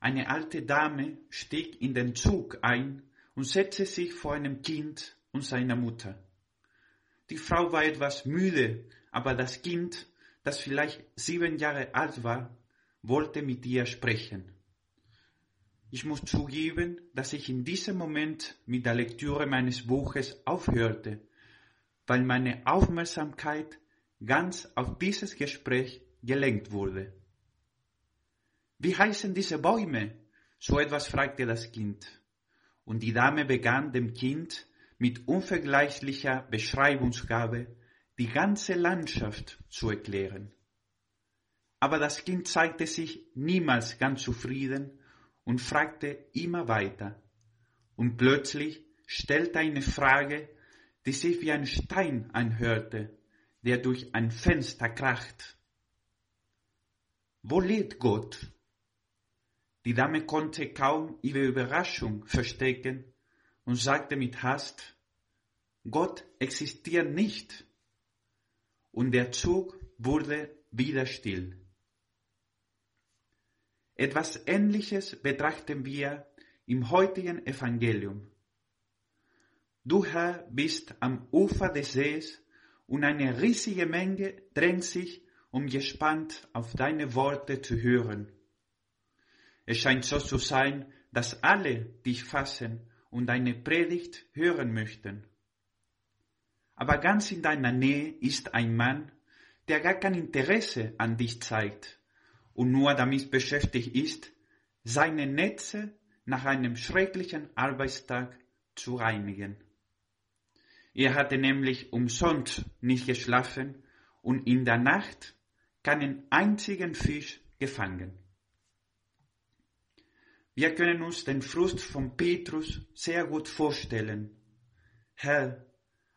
Eine alte Dame stieg in den Zug ein und setzte sich vor einem Kind und seiner Mutter. Die Frau war etwas müde, aber das Kind, das vielleicht sieben Jahre alt war, wollte mit ihr sprechen. Ich muss zugeben, dass ich in diesem Moment mit der Lektüre meines Buches aufhörte, weil meine Aufmerksamkeit ganz auf dieses Gespräch gelenkt wurde. Wie heißen diese Bäume? So etwas fragte das Kind. Und die Dame begann dem Kind mit unvergleichlicher Beschreibungsgabe die ganze Landschaft zu erklären. Aber das Kind zeigte sich niemals ganz zufrieden und fragte immer weiter. Und plötzlich stellte eine Frage, die sich wie ein Stein anhörte, der durch ein Fenster kracht. Wo lebt Gott? Die Dame konnte kaum ihre Überraschung verstecken und sagte mit Hast, Gott existiert nicht. Und der Zug wurde wieder still. Etwas Ähnliches betrachten wir im heutigen Evangelium. Du Herr bist am Ufer des Sees und eine riesige Menge drängt sich, um gespannt auf deine Worte zu hören. Es scheint so zu sein, dass alle dich fassen und deine Predigt hören möchten. Aber ganz in deiner Nähe ist ein Mann, der gar kein Interesse an dich zeigt und nur damit beschäftigt ist, seine Netze nach einem schrecklichen Arbeitstag zu reinigen. Er hatte nämlich umsonst nicht geschlafen und in der Nacht keinen einzigen Fisch gefangen. Wir können uns den Frust von Petrus sehr gut vorstellen. Herr,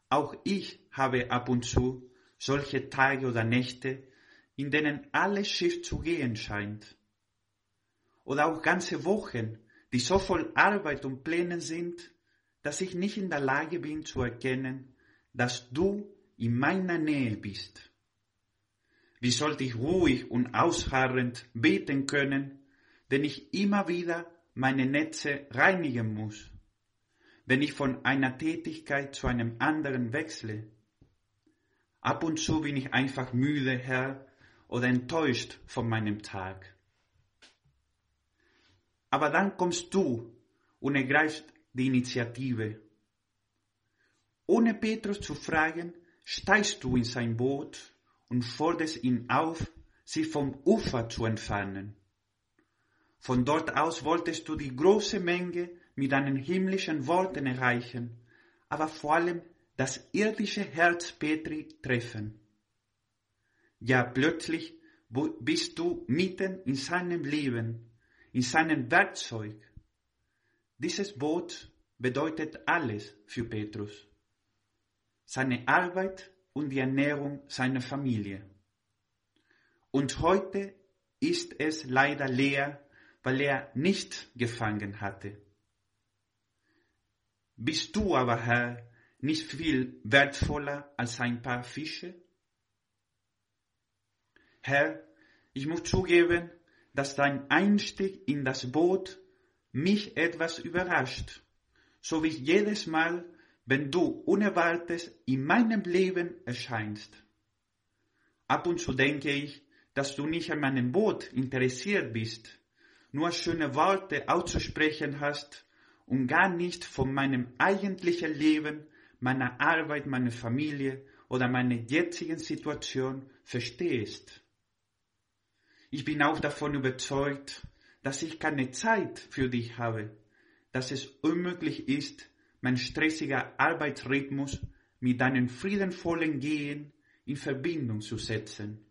auch ich habe ab und zu solche Tage oder Nächte, in denen alles schief zu gehen scheint. Oder auch ganze Wochen, die so voll Arbeit und Plänen sind, dass ich nicht in der Lage bin zu erkennen, dass du in meiner Nähe bist. Wie sollte ich ruhig und ausharrend beten können, wenn ich immer wieder meine Netze reinigen muss, wenn ich von einer Tätigkeit zu einem anderen wechsle. Ab und zu bin ich einfach müde, Herr, oder enttäuscht von meinem Tag. Aber dann kommst du und ergreifst die Initiative. Ohne Petrus zu fragen, steigst du in sein Boot und forderst ihn auf, sich vom Ufer zu entfernen. Von dort aus wolltest du die große Menge mit deinen himmlischen Worten erreichen, aber vor allem das irdische Herz Petri treffen. Ja, plötzlich bist du mitten in seinem Leben, in seinem Werkzeug. Dieses Boot bedeutet alles für Petrus. Seine Arbeit und die Ernährung seiner Familie. Und heute ist es leider leer weil er nicht gefangen hatte. Bist du aber, Herr, nicht viel wertvoller als ein paar Fische? Herr, ich muss zugeben, dass dein Einstieg in das Boot mich etwas überrascht, so wie jedes Mal, wenn du unerwartet in meinem Leben erscheinst. Ab und zu denke ich, dass du nicht an meinem Boot interessiert bist, nur schöne Worte auszusprechen hast und gar nicht von meinem eigentlichen Leben, meiner Arbeit, meiner Familie oder meiner jetzigen Situation verstehst. Ich bin auch davon überzeugt, dass ich keine Zeit für dich habe, dass es unmöglich ist, mein stressiger Arbeitsrhythmus mit deinem friedenvollen Gehen in Verbindung zu setzen.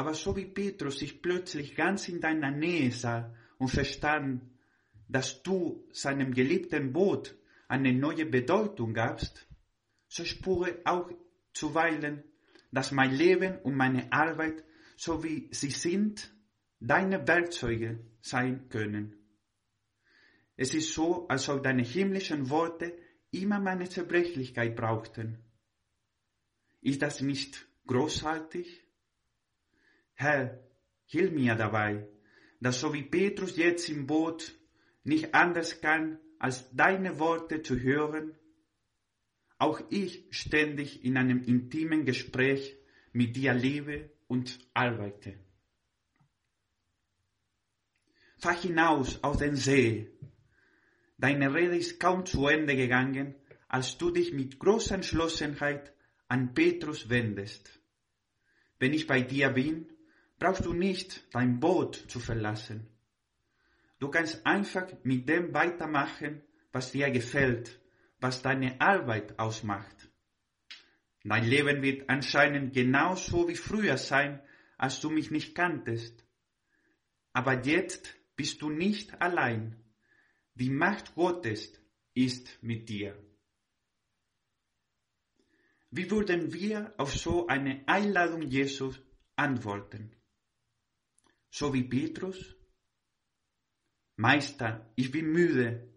Aber so wie Petrus sich plötzlich ganz in deiner Nähe sah und verstand, dass du seinem geliebten Boot eine neue Bedeutung gabst, so spüre auch zuweilen, dass mein Leben und meine Arbeit, so wie sie sind, deine Werkzeuge sein können. Es ist so, als ob deine himmlischen Worte immer meine Zerbrechlichkeit brauchten. Ist das nicht großartig? Herr, hilf mir dabei, dass so wie Petrus jetzt im Boot nicht anders kann, als deine Worte zu hören, auch ich ständig in einem intimen Gespräch mit dir lebe und arbeite. Fahr hinaus auf den See. Deine Rede ist kaum zu Ende gegangen, als du dich mit großer Entschlossenheit an Petrus wendest. Wenn ich bei dir bin, brauchst du nicht dein Boot zu verlassen. Du kannst einfach mit dem weitermachen, was dir gefällt, was deine Arbeit ausmacht. Dein Leben wird anscheinend genauso wie früher sein, als du mich nicht kanntest. Aber jetzt bist du nicht allein. Die Macht Gottes ist mit dir. Wie würden wir auf so eine Einladung Jesus antworten? So wie Petrus? Meister, ich bin müde.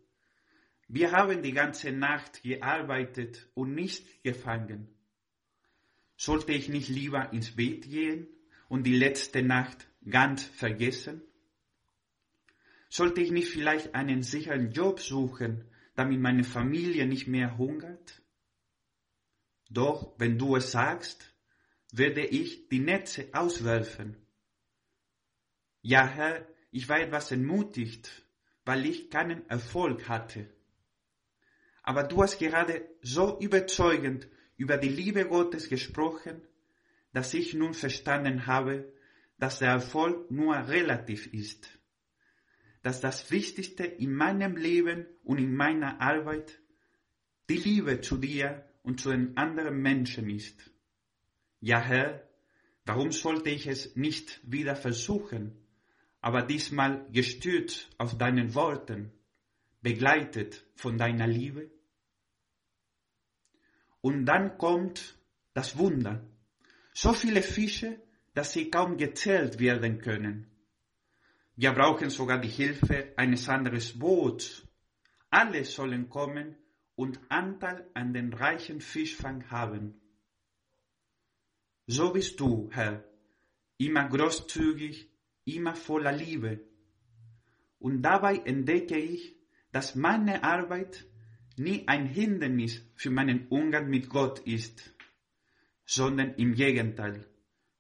Wir haben die ganze Nacht gearbeitet und nichts gefangen. Sollte ich nicht lieber ins Bett gehen und die letzte Nacht ganz vergessen? Sollte ich nicht vielleicht einen sicheren Job suchen, damit meine Familie nicht mehr hungert? Doch wenn du es sagst, werde ich die Netze auswerfen. Ja, Herr, ich war etwas entmutigt, weil ich keinen Erfolg hatte. Aber du hast gerade so überzeugend über die Liebe Gottes gesprochen, dass ich nun verstanden habe, dass der Erfolg nur relativ ist. Dass das Wichtigste in meinem Leben und in meiner Arbeit die Liebe zu dir und zu den anderen Menschen ist. Ja, Herr, warum sollte ich es nicht wieder versuchen? Aber diesmal gestützt auf deinen Worten, begleitet von deiner Liebe. Und dann kommt das Wunder. So viele Fische, dass sie kaum gezählt werden können. Wir brauchen sogar die Hilfe eines anderen Boots. Alle sollen kommen und Anteil an den reichen Fischfang haben. So bist du, Herr, immer großzügig immer voller Liebe. Und dabei entdecke ich, dass meine Arbeit nie ein Hindernis für meinen Umgang mit Gott ist, sondern im Gegenteil.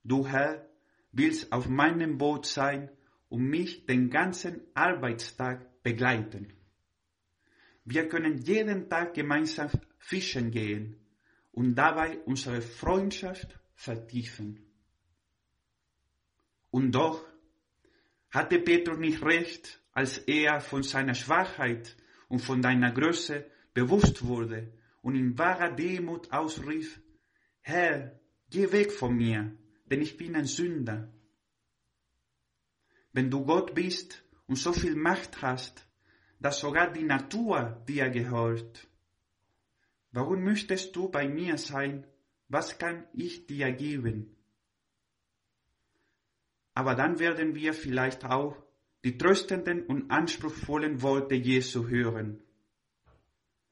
Du Herr willst auf meinem Boot sein und mich den ganzen Arbeitstag begleiten. Wir können jeden Tag gemeinsam fischen gehen und dabei unsere Freundschaft vertiefen. Und doch hatte Petrus nicht recht, als er von seiner Schwachheit und von deiner Größe bewusst wurde und in wahrer Demut ausrief, Herr, geh weg von mir, denn ich bin ein Sünder. Wenn du Gott bist und so viel Macht hast, dass sogar die Natur dir gehört, warum möchtest du bei mir sein? Was kann ich dir geben? Aber dann werden wir vielleicht auch die tröstenden und anspruchsvollen Worte Jesu hören.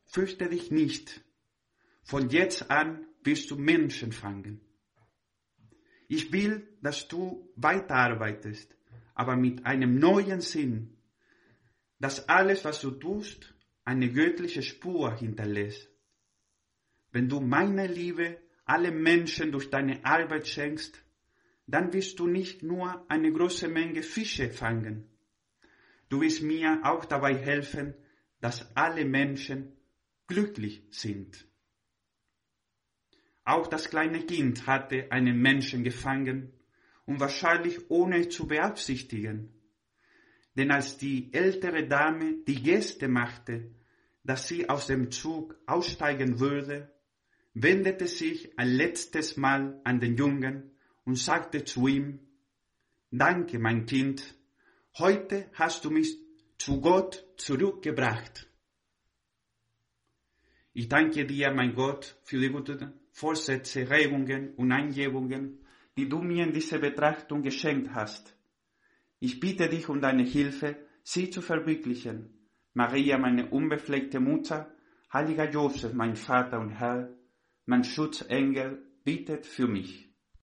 Fürchte dich nicht, von jetzt an wirst du Menschen fangen. Ich will, dass du weiterarbeitest, aber mit einem neuen Sinn, dass alles, was du tust, eine göttliche Spur hinterlässt. Wenn du meine Liebe alle Menschen durch deine Arbeit schenkst, dann wirst du nicht nur eine große Menge Fische fangen. Du wirst mir auch dabei helfen, dass alle Menschen glücklich sind. Auch das kleine Kind hatte einen Menschen gefangen und wahrscheinlich ohne zu beabsichtigen. Denn als die ältere Dame die Geste machte, dass sie aus dem Zug aussteigen würde, wendete sich ein letztes Mal an den Jungen und sagte zu ihm, Danke, mein Kind. Heute hast du mich zu Gott zurückgebracht. Ich danke dir, mein Gott, für die guten Vorsätze, Regungen und Eingebungen, die du mir in dieser Betrachtung geschenkt hast. Ich bitte dich um deine Hilfe, sie zu verwirklichen. Maria, meine unbefleckte Mutter, heiliger Josef, mein Vater und Herr, mein Schutzengel, bittet für mich.